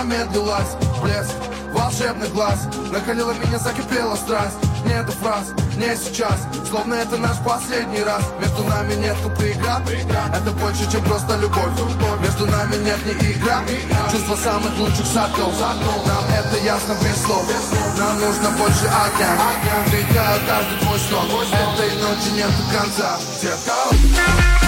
замедлилось Блеск волшебный глаз. Накалила меня, закипела страсть. Нету фраз, не сейчас. Словно это наш последний раз. Между нами нету преград Это больше, чем просто любовь. Между нами нет ни игра Чувство самых лучших садков Нам это ясно без слов. Нам нужно больше океан Вдыхаю каждый твой сон Этой ночи нету конца. Детка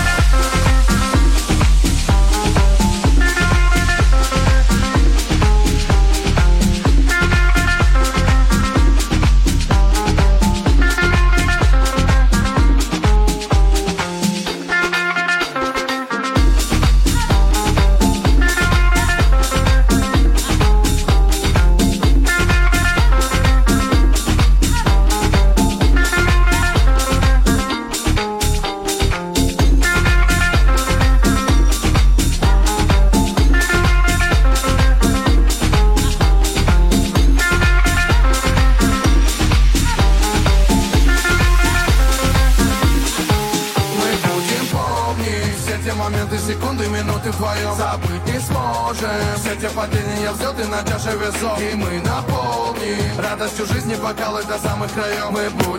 бокалы до самых краев Мы будем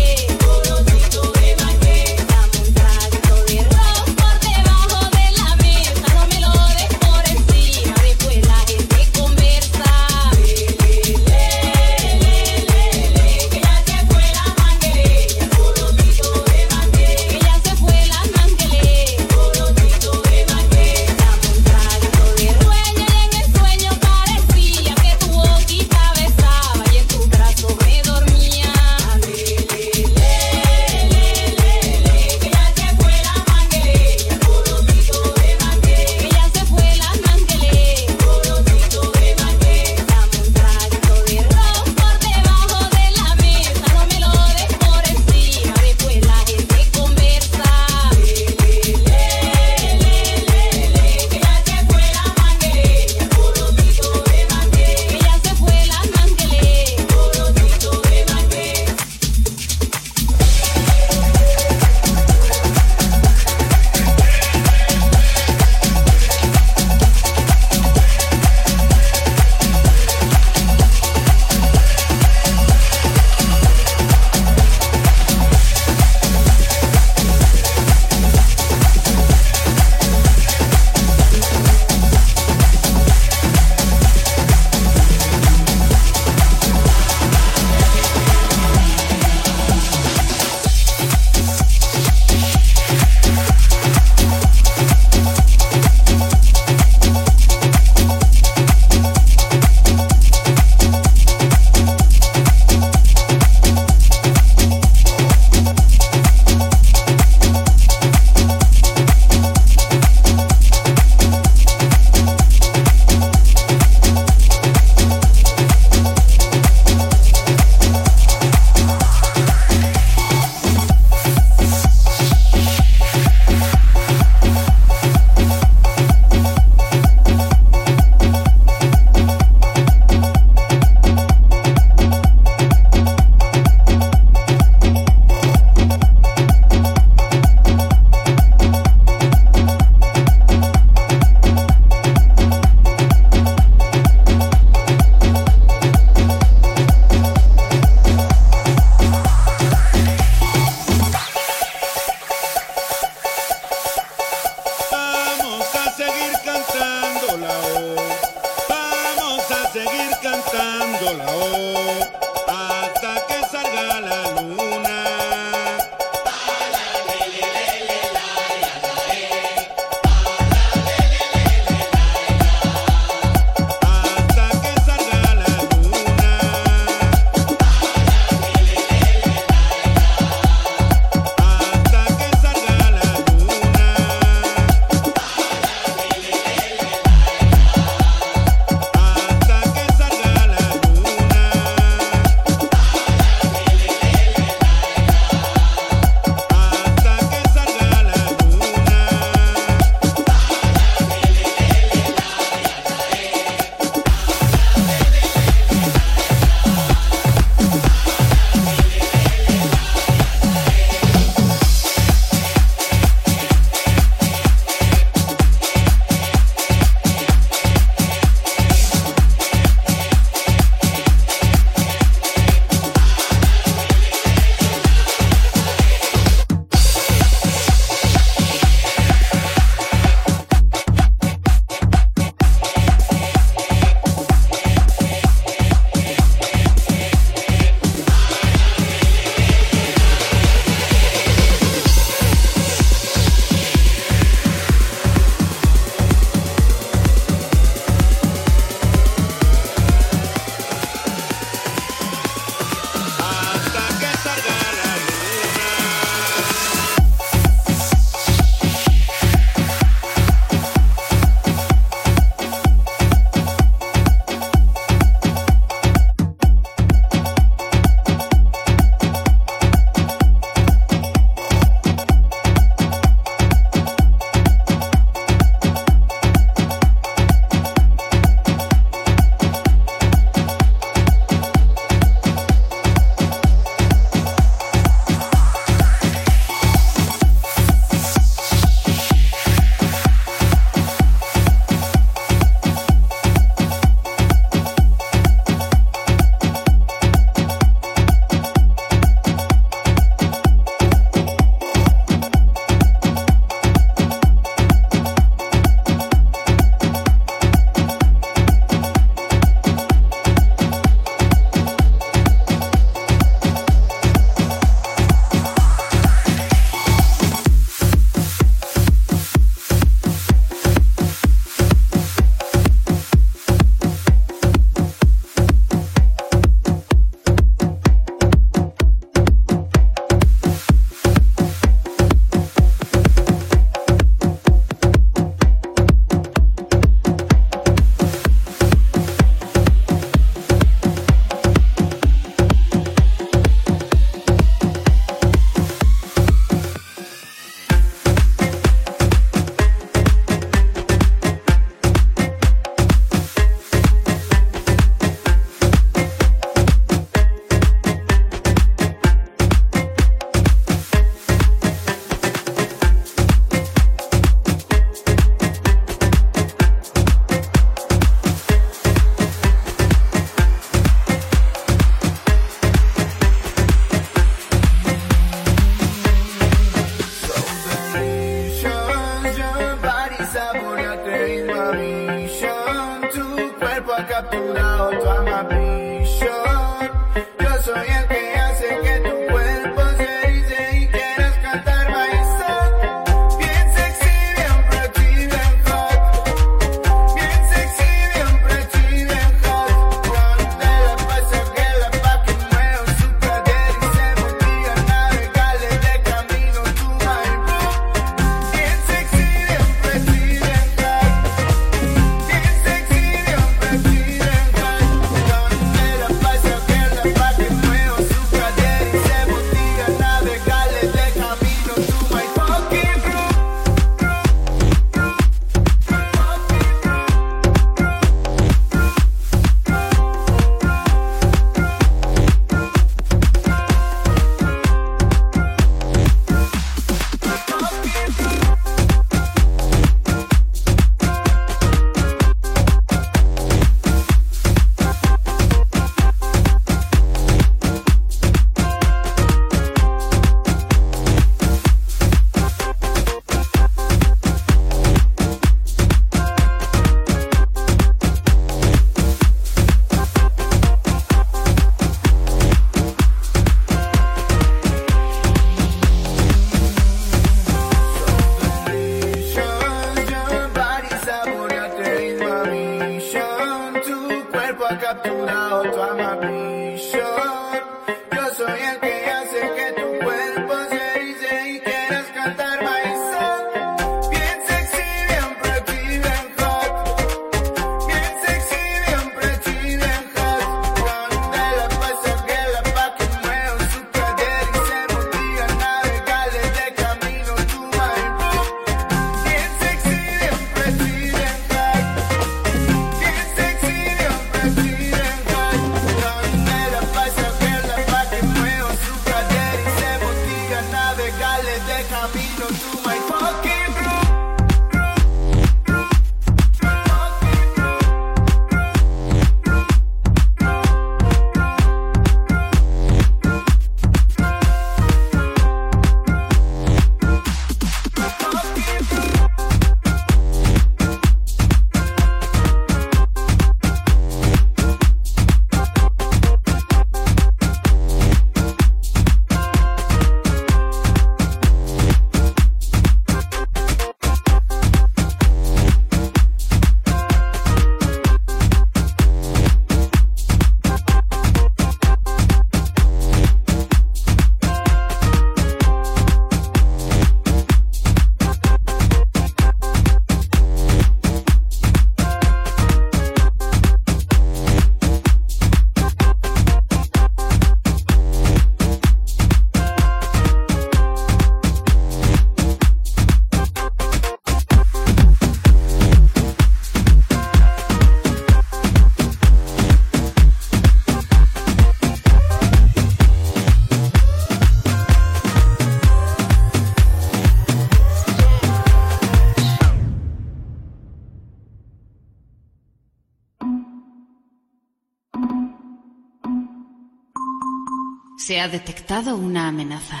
Ha detectado una amenaza.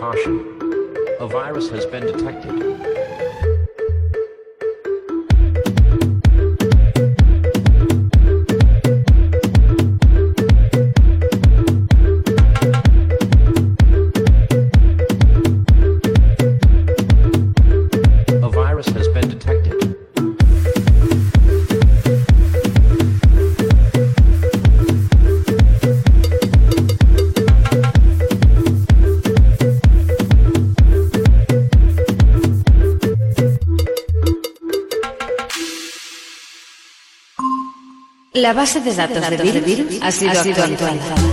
Caution. A virus has been detected. La base de datos de virus, ha sido actualizada.